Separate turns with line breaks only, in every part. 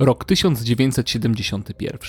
Rok 1971.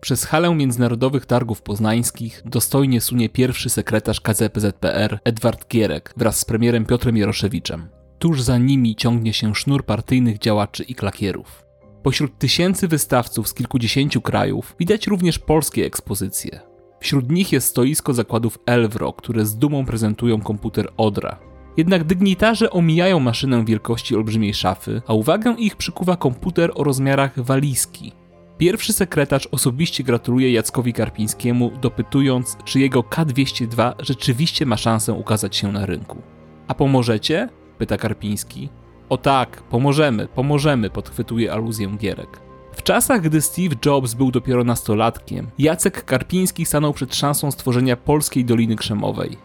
Przez halę międzynarodowych targów poznańskich dostojnie sunie pierwszy sekretarz KZPZPR Edward Gierek wraz z premierem Piotrem Jaroszewiczem. Tuż za nimi ciągnie się sznur partyjnych działaczy i klakierów. Pośród tysięcy wystawców z kilkudziesięciu krajów widać również polskie ekspozycje. Wśród nich jest stoisko zakładów Elwro, które z dumą prezentują komputer Odra. Jednak dygnitarze omijają maszynę wielkości olbrzymiej szafy, a uwagę ich przykuwa komputer o rozmiarach walizki. Pierwszy sekretarz osobiście gratuluje Jackowi Karpińskiemu, dopytując, czy jego K202 rzeczywiście ma szansę ukazać się na rynku. A pomożecie? pyta Karpiński. O tak, pomożemy, pomożemy, podchwytuje aluzję Gierek. W czasach, gdy Steve Jobs był dopiero nastolatkiem, Jacek Karpiński stanął przed szansą stworzenia polskiej Doliny Krzemowej.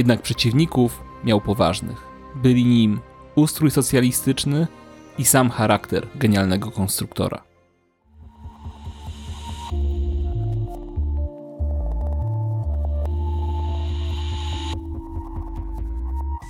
Jednak przeciwników miał poważnych. Byli nim ustrój socjalistyczny i sam charakter genialnego konstruktora.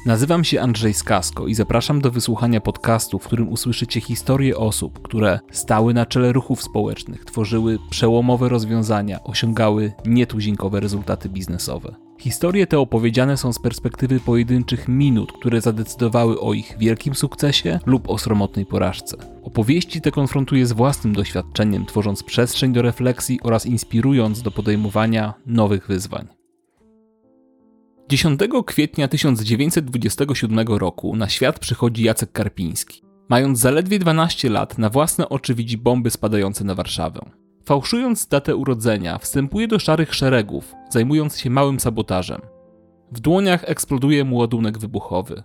Nazywam się Andrzej Skasko i zapraszam do wysłuchania podcastu, w którym usłyszycie historie osób, które stały na czele ruchów społecznych, tworzyły przełomowe rozwiązania, osiągały nietuzinkowe rezultaty biznesowe. Historie te opowiedziane są z perspektywy pojedynczych minut, które zadecydowały o ich wielkim sukcesie lub o sromotnej porażce. Opowieści te konfrontuję z własnym doświadczeniem, tworząc przestrzeń do refleksji oraz inspirując do podejmowania nowych wyzwań. 10 kwietnia 1927 roku na świat przychodzi Jacek Karpiński. Mając zaledwie 12 lat, na własne oczy widzi bomby spadające na Warszawę. Fałszując datę urodzenia, wstępuje do szarych szeregów, zajmując się małym sabotażem. W dłoniach eksploduje mu ładunek wybuchowy.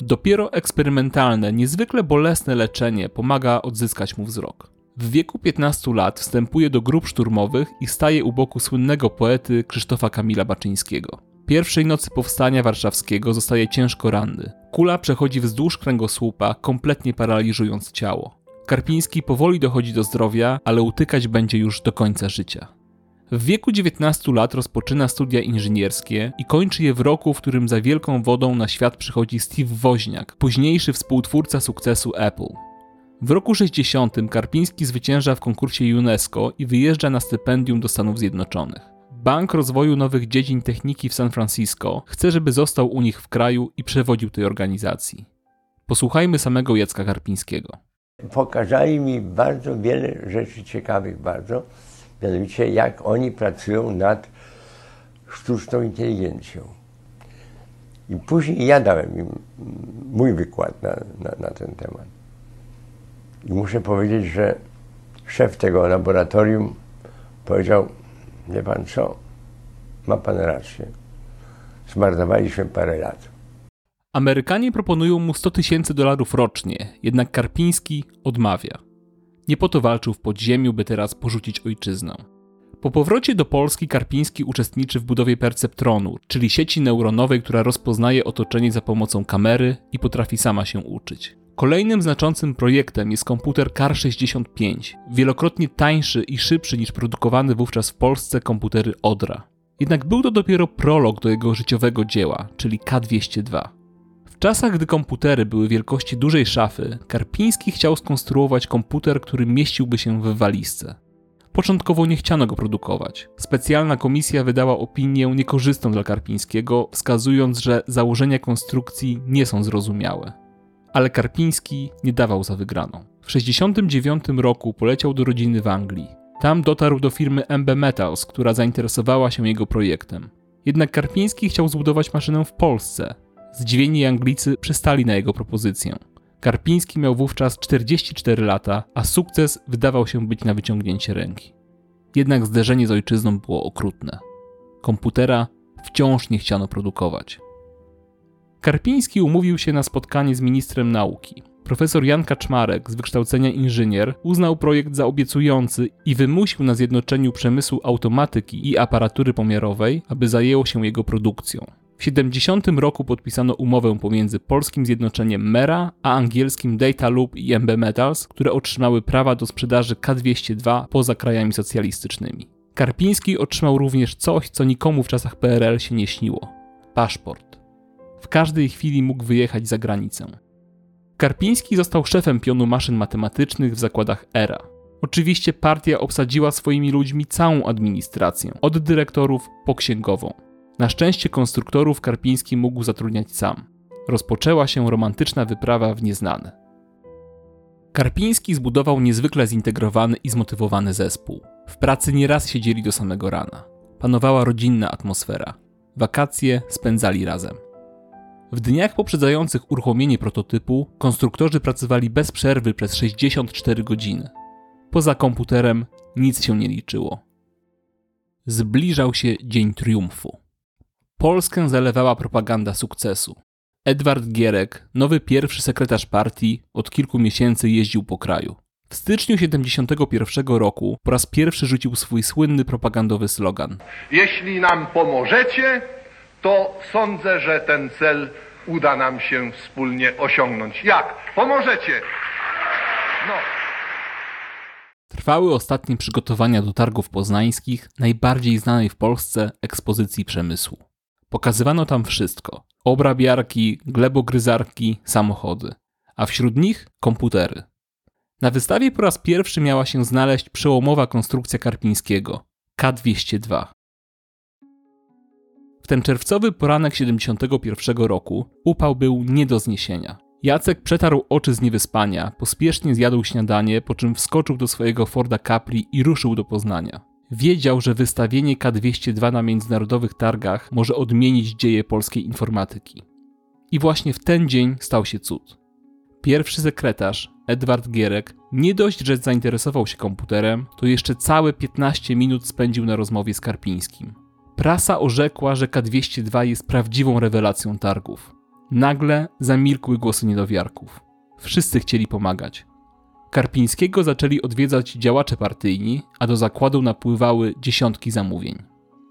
Dopiero eksperymentalne, niezwykle bolesne leczenie pomaga odzyskać mu wzrok. W wieku 15 lat wstępuje do grup szturmowych i staje u boku słynnego poety Krzysztofa Kamila Baczyńskiego. Pierwszej nocy powstania warszawskiego zostaje ciężko ranny. Kula przechodzi wzdłuż kręgosłupa, kompletnie paraliżując ciało. Karpiński powoli dochodzi do zdrowia, ale utykać będzie już do końca życia. W wieku 19 lat rozpoczyna studia inżynierskie i kończy je w roku, w którym za wielką wodą na świat przychodzi Steve Woźniak, późniejszy współtwórca sukcesu Apple. W roku 60 Karpiński zwycięża w konkursie UNESCO i wyjeżdża na stypendium do Stanów Zjednoczonych. Bank Rozwoju Nowych Dziedzin Techniki w San Francisco chce, żeby został u nich w kraju i przewodził tej organizacji. Posłuchajmy samego Jacka Karpińskiego.
Pokazali mi bardzo wiele rzeczy ciekawych bardzo, mianowicie jak oni pracują nad sztuczną inteligencją. I później ja dałem im mój wykład na, na, na ten temat. I muszę powiedzieć, że szef tego laboratorium powiedział, Wie pan co? Ma pan rację. Zmarnowaliśmy parę lat.
Amerykanie proponują mu 100 tysięcy dolarów rocznie, jednak Karpiński odmawia. Nie po to walczył w podziemiu, by teraz porzucić ojczyznę. Po powrocie do Polski Karpiński uczestniczy w budowie perceptronu, czyli sieci neuronowej, która rozpoznaje otoczenie za pomocą kamery i potrafi sama się uczyć. Kolejnym znaczącym projektem jest komputer KAR65, wielokrotnie tańszy i szybszy niż produkowany wówczas w Polsce komputery Odra. Jednak był to dopiero prolog do jego życiowego dzieła, czyli K202. W czasach, gdy komputery były wielkości dużej szafy, Karpiński chciał skonstruować komputer, który mieściłby się w walizce. Początkowo nie chciano go produkować. Specjalna komisja wydała opinię niekorzystną dla Karpińskiego, wskazując, że założenia konstrukcji nie są zrozumiałe ale Karpiński nie dawał za wygraną. W 1969 roku poleciał do rodziny w Anglii. Tam dotarł do firmy MB Metals, która zainteresowała się jego projektem. Jednak Karpiński chciał zbudować maszynę w Polsce. Zdziwieni Anglicy przystali na jego propozycję. Karpiński miał wówczas 44 lata, a sukces wydawał się być na wyciągnięcie ręki. Jednak zderzenie z ojczyzną było okrutne. Komputera wciąż nie chciano produkować. Karpiński umówił się na spotkanie z ministrem nauki. Profesor Jan Kaczmarek, z wykształcenia inżynier, uznał projekt za obiecujący i wymusił na zjednoczeniu przemysłu automatyki i aparatury pomiarowej, aby zajęło się jego produkcją. W 70 roku podpisano umowę pomiędzy polskim zjednoczeniem Mera a angielskim Data Loop i MB Metals, które otrzymały prawa do sprzedaży K202 poza krajami socjalistycznymi. Karpiński otrzymał również coś, co nikomu w czasach PRL się nie śniło paszport w każdej chwili mógł wyjechać za granicę. Karpiński został szefem pionu maszyn matematycznych w zakładach ERA. Oczywiście partia obsadziła swoimi ludźmi całą administrację, od dyrektorów po księgową. Na szczęście konstruktorów Karpiński mógł zatrudniać sam. Rozpoczęła się romantyczna wyprawa w nieznane. Karpiński zbudował niezwykle zintegrowany i zmotywowany zespół. W pracy nieraz siedzieli do samego rana. Panowała rodzinna atmosfera. Wakacje spędzali razem. W dniach poprzedzających uruchomienie prototypu konstruktorzy pracowali bez przerwy przez 64 godziny. Poza komputerem nic się nie liczyło. Zbliżał się dzień triumfu. Polskę zalewała propaganda sukcesu. Edward Gierek, nowy pierwszy sekretarz partii, od kilku miesięcy jeździł po kraju. W styczniu 71 roku po raz pierwszy rzucił swój słynny propagandowy slogan.
Jeśli nam pomożecie, to sądzę, że ten cel uda nam się wspólnie osiągnąć. Jak? Pomożecie! No.
Trwały ostatnie przygotowania do targów poznańskich, najbardziej znanej w Polsce ekspozycji przemysłu. Pokazywano tam wszystko: obrabiarki, glebogryzarki, samochody, a wśród nich komputery. Na wystawie po raz pierwszy miała się znaleźć przełomowa konstrukcja Karpińskiego K202. Ten czerwcowy poranek 71 roku upał był nie do zniesienia. Jacek przetarł oczy z niewyspania, pospiesznie zjadł śniadanie, po czym wskoczył do swojego Forda Capri i ruszył do Poznania. Wiedział, że wystawienie K202 na międzynarodowych targach może odmienić dzieje polskiej informatyki. I właśnie w ten dzień stał się cud. Pierwszy sekretarz, Edward Gierek, nie dość, że zainteresował się komputerem, to jeszcze całe 15 minut spędził na rozmowie z Karpińskim. Prasa orzekła, że K202 jest prawdziwą rewelacją targów. Nagle zamilkły głosy niedowiarków. Wszyscy chcieli pomagać. Karpińskiego zaczęli odwiedzać działacze partyjni, a do zakładu napływały dziesiątki zamówień.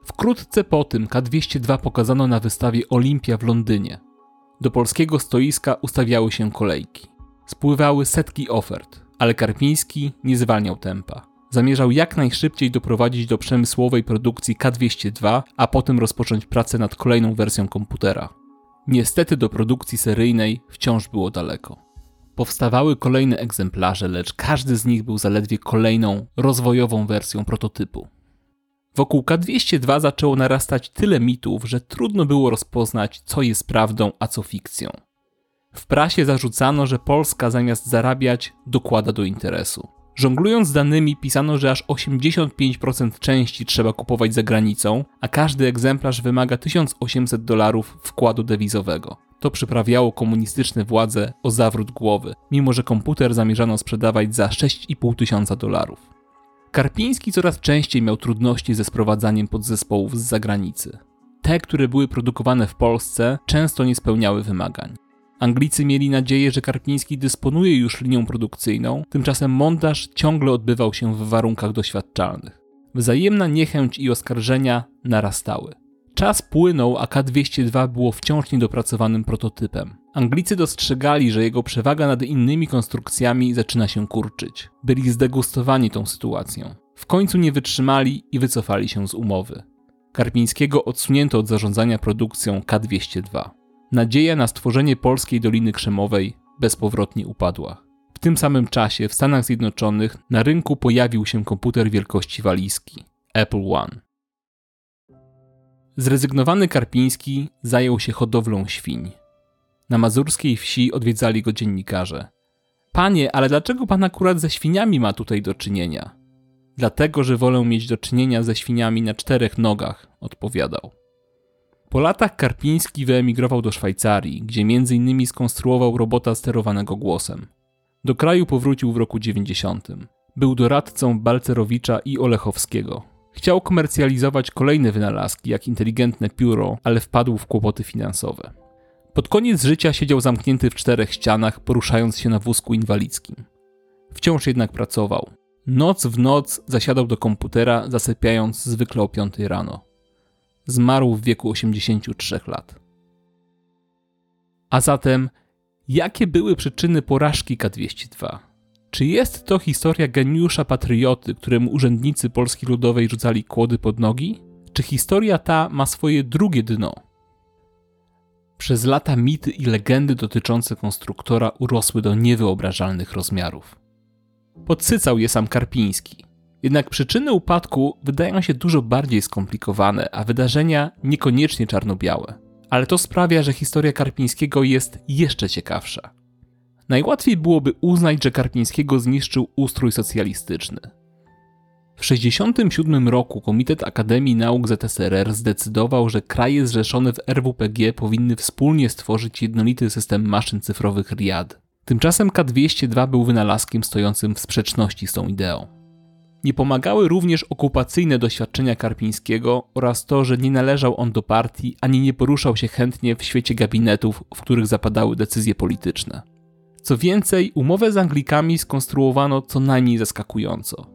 Wkrótce po tym K202 pokazano na wystawie Olimpia w Londynie. Do polskiego stoiska ustawiały się kolejki. Spływały setki ofert, ale Karpiński nie zwalniał tempa. Zamierzał jak najszybciej doprowadzić do przemysłowej produkcji K202, a potem rozpocząć pracę nad kolejną wersją komputera. Niestety do produkcji seryjnej wciąż było daleko. Powstawały kolejne egzemplarze, lecz każdy z nich był zaledwie kolejną rozwojową wersją prototypu. Wokół K202 zaczęło narastać tyle mitów, że trudno było rozpoznać, co jest prawdą, a co fikcją. W prasie zarzucano, że Polska zamiast zarabiać, dokłada do interesu. Żonglując danymi, pisano, że aż 85% części trzeba kupować za granicą, a każdy egzemplarz wymaga 1800 dolarów wkładu dewizowego. To przyprawiało komunistyczne władze o zawrót głowy, mimo że komputer zamierzano sprzedawać za 6,5 tysiąca dolarów. Karpiński coraz częściej miał trudności ze sprowadzaniem podzespołów z zagranicy. Te, które były produkowane w Polsce, często nie spełniały wymagań. Anglicy mieli nadzieję, że Karpiński dysponuje już linią produkcyjną, tymczasem montaż ciągle odbywał się w warunkach doświadczalnych. Wzajemna niechęć i oskarżenia narastały. Czas płynął, a K202 było wciąż niedopracowanym prototypem. Anglicy dostrzegali, że jego przewaga nad innymi konstrukcjami zaczyna się kurczyć. Byli zdegustowani tą sytuacją. W końcu nie wytrzymali i wycofali się z umowy. Karpińskiego odsunięto od zarządzania produkcją K202. Nadzieja na stworzenie polskiej Doliny Krzemowej bezpowrotnie upadła. W tym samym czasie w Stanach Zjednoczonych na rynku pojawił się komputer wielkości walizki Apple One. Zrezygnowany Karpiński zajął się hodowlą świń. Na mazurskiej wsi odwiedzali go dziennikarze. Panie, ale dlaczego pan akurat ze świniami ma tutaj do czynienia? Dlatego, że wolę mieć do czynienia ze świniami na czterech nogach, odpowiadał. Po latach Karpiński wyemigrował do Szwajcarii, gdzie m.in. skonstruował robota sterowanego głosem. Do kraju powrócił w roku 90. Był doradcą Balcerowicza i Olechowskiego. Chciał komercjalizować kolejne wynalazki, jak inteligentne pióro, ale wpadł w kłopoty finansowe. Pod koniec życia siedział zamknięty w czterech ścianach, poruszając się na wózku inwalidzkim. Wciąż jednak pracował. Noc w noc zasiadał do komputera, zasypiając zwykle o 5 rano. Zmarł w wieku 83 lat. A zatem, jakie były przyczyny porażki K202? Czy jest to historia geniusza patrioty, któremu urzędnicy Polski Ludowej rzucali kłody pod nogi? Czy historia ta ma swoje drugie dno? Przez lata mity i legendy dotyczące konstruktora urosły do niewyobrażalnych rozmiarów. Podsycał je sam Karpiński. Jednak przyczyny upadku wydają się dużo bardziej skomplikowane, a wydarzenia niekoniecznie czarno-białe. Ale to sprawia, że historia Karpińskiego jest jeszcze ciekawsza. Najłatwiej byłoby uznać, że Karpińskiego zniszczył ustrój socjalistyczny. W 1967 roku Komitet Akademii Nauk ZSRR zdecydował, że kraje zrzeszone w RWPG powinny wspólnie stworzyć jednolity system maszyn cyfrowych RIAD. Tymczasem K202 był wynalazkiem stojącym w sprzeczności z tą ideą. Nie pomagały również okupacyjne doświadczenia Karpińskiego oraz to, że nie należał on do partii ani nie poruszał się chętnie w świecie gabinetów, w których zapadały decyzje polityczne. Co więcej, umowę z Anglikami skonstruowano co najmniej zaskakująco.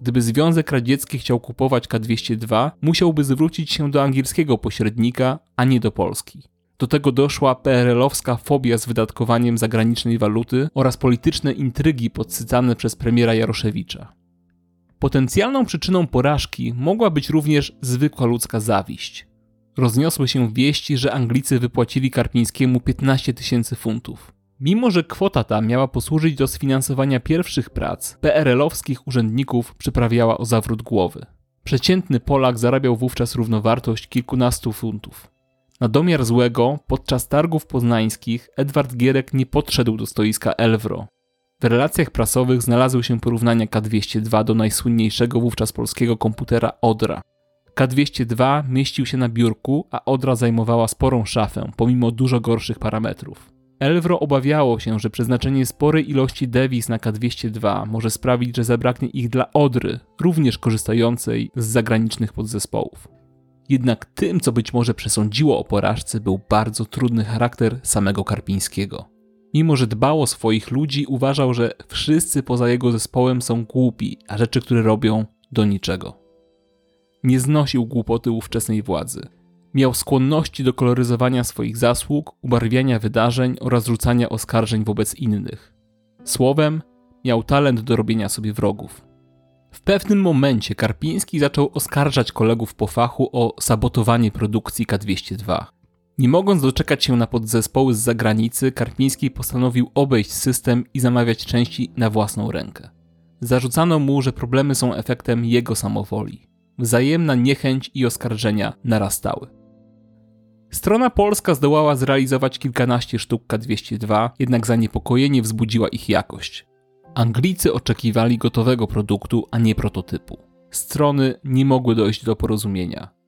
Gdyby Związek Radziecki chciał kupować K202, musiałby zwrócić się do angielskiego pośrednika, a nie do Polski. Do tego doszła PRL-owska fobia z wydatkowaniem zagranicznej waluty oraz polityczne intrygi podsycane przez premiera Jaroszewicza. Potencjalną przyczyną porażki mogła być również zwykła ludzka zawiść. Rozniosły się wieści, że Anglicy wypłacili Karpińskiemu 15 tysięcy funtów. Mimo, że kwota ta miała posłużyć do sfinansowania pierwszych prac, PRL-owskich urzędników przyprawiała o zawrót głowy. Przeciętny Polak zarabiał wówczas równowartość kilkunastu funtów. Na domiar złego, podczas targów poznańskich Edward Gierek nie podszedł do stoiska Elwro. W relacjach prasowych znalazły się porównania K202 do najsłynniejszego wówczas polskiego komputera Odra. K202 mieścił się na biurku, a Odra zajmowała sporą szafę, pomimo dużo gorszych parametrów. Elwro obawiało się, że przeznaczenie sporej ilości dewiz na K202 może sprawić, że zabraknie ich dla Odry, również korzystającej z zagranicznych podzespołów. Jednak tym, co być może przesądziło o porażce, był bardzo trudny charakter samego Karpińskiego. Mimo, że dbał o swoich ludzi, uważał, że wszyscy poza jego zespołem są głupi, a rzeczy, które robią, do niczego. Nie znosił głupoty ówczesnej władzy. Miał skłonności do koloryzowania swoich zasług, ubarwiania wydarzeń oraz rzucania oskarżeń wobec innych. Słowem, miał talent do robienia sobie wrogów. W pewnym momencie Karpiński zaczął oskarżać kolegów po fachu o sabotowanie produkcji K202. Nie mogąc doczekać się na podzespoły z zagranicy, Karpiński postanowił obejść system i zamawiać części na własną rękę. Zarzucano mu, że problemy są efektem jego samowoli. Wzajemna niechęć i oskarżenia narastały. Strona polska zdołała zrealizować kilkanaście sztuk K202, jednak zaniepokojenie wzbudziła ich jakość. Anglicy oczekiwali gotowego produktu, a nie prototypu. Strony nie mogły dojść do porozumienia.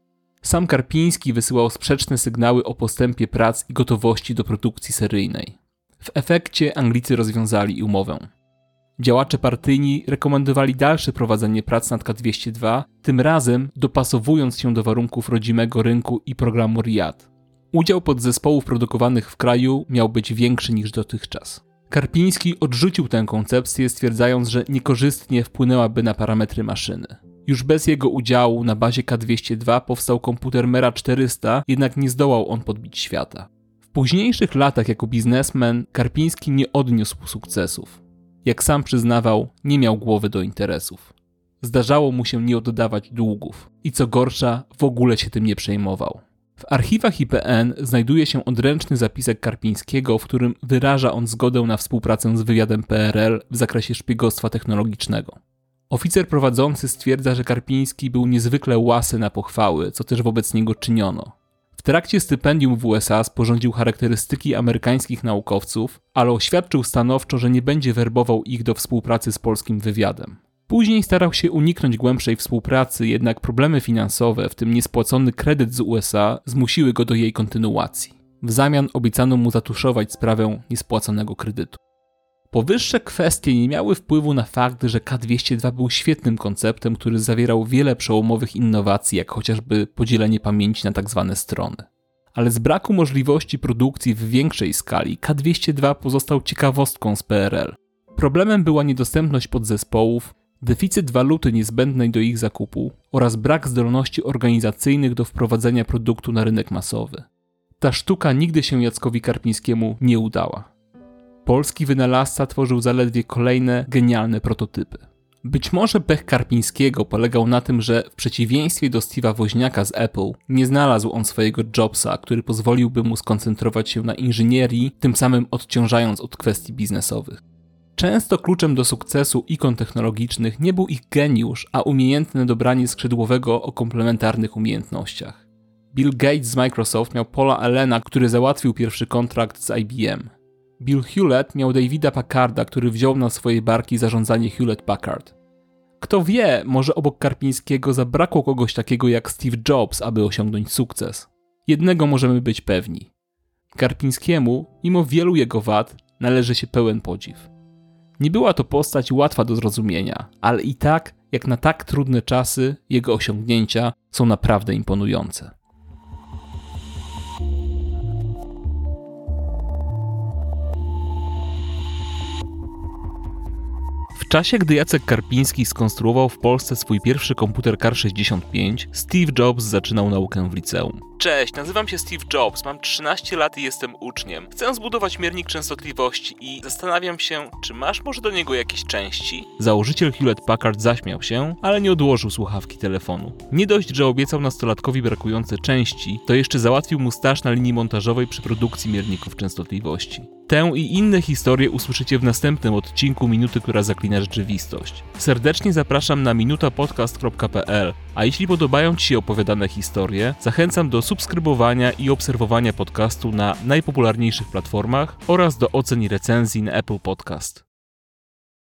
Sam Karpiński wysyłał sprzeczne sygnały o postępie prac i gotowości do produkcji seryjnej. W efekcie Anglicy rozwiązali umowę. Działacze partyjni rekomendowali dalsze prowadzenie prac nad K202, tym razem dopasowując się do warunków rodzimego rynku i programu RIAD. Udział podzespołów produkowanych w kraju miał być większy niż dotychczas. Karpiński odrzucił tę koncepcję, stwierdzając, że niekorzystnie wpłynęłaby na parametry maszyny. Już bez jego udziału na bazie K202 powstał komputer Mera 400, jednak nie zdołał on podbić świata. W późniejszych latach jako biznesmen Karpiński nie odniósł sukcesów. Jak sam przyznawał, nie miał głowy do interesów. Zdarzało mu się nie oddawać długów i co gorsza, w ogóle się tym nie przejmował. W archiwach IPN znajduje się odręczny zapisek Karpińskiego, w którym wyraża on zgodę na współpracę z wywiadem PRL w zakresie szpiegostwa technologicznego. Oficer prowadzący stwierdza, że Karpiński był niezwykle łasy na pochwały, co też wobec niego czyniono. W trakcie stypendium w USA sporządził charakterystyki amerykańskich naukowców, ale oświadczył stanowczo, że nie będzie werbował ich do współpracy z polskim wywiadem. Później starał się uniknąć głębszej współpracy, jednak problemy finansowe, w tym niespłacony kredyt z USA, zmusiły go do jej kontynuacji. W zamian obiecano mu zatuszować sprawę niespłaconego kredytu. Powyższe kwestie nie miały wpływu na fakt, że K202 był świetnym konceptem, który zawierał wiele przełomowych innowacji, jak chociażby podzielenie pamięci na tzw. Tak strony. Ale z braku możliwości produkcji w większej skali, K202 pozostał ciekawostką z PRL. Problemem była niedostępność podzespołów, deficyt waluty niezbędnej do ich zakupu oraz brak zdolności organizacyjnych do wprowadzenia produktu na rynek masowy. Ta sztuka nigdy się Jackowi Karpińskiemu nie udała. Polski wynalazca tworzył zaledwie kolejne genialne prototypy. Być może pech Karpińskiego polegał na tym, że w przeciwieństwie do Steve'a Woźniaka z Apple, nie znalazł on swojego Jobsa, który pozwoliłby mu skoncentrować się na inżynierii, tym samym odciążając od kwestii biznesowych. Często kluczem do sukcesu ikon technologicznych nie był ich geniusz, a umiejętne dobranie skrzydłowego o komplementarnych umiejętnościach. Bill Gates z Microsoft miał Paula Allena, który załatwił pierwszy kontrakt z IBM. Bill Hewlett miał Davida Packarda, który wziął na swoje barki zarządzanie Hewlett Packard. Kto wie, może obok Karpińskiego zabrakło kogoś takiego jak Steve Jobs, aby osiągnąć sukces. Jednego możemy być pewni. Karpińskiemu, mimo wielu jego wad, należy się pełen podziw. Nie była to postać łatwa do zrozumienia, ale i tak, jak na tak trudne czasy, jego osiągnięcia są naprawdę imponujące. Czasie, gdy Jacek Karpiński skonstruował w Polsce swój pierwszy komputer Car 65, Steve Jobs zaczynał naukę w liceum. Cześć, nazywam się Steve Jobs, mam 13 lat i jestem uczniem. Chcę zbudować miernik częstotliwości i zastanawiam się, czy masz może do niego jakieś części? Założyciel Hewlett Packard zaśmiał się, ale nie odłożył słuchawki telefonu. Nie dość, że obiecał nastolatkowi brakujące części, to jeszcze załatwił mu staż na linii montażowej przy produkcji mierników częstotliwości. Tę i inne historie usłyszycie w następnym odcinku Minuty, która zaklina rzeczywistość. Serdecznie zapraszam na minutapodcast.pl, a jeśli podobają Ci się opowiadane historie, zachęcam do subskrybowania i obserwowania podcastu na najpopularniejszych platformach oraz do ocen i recenzji na Apple Podcast.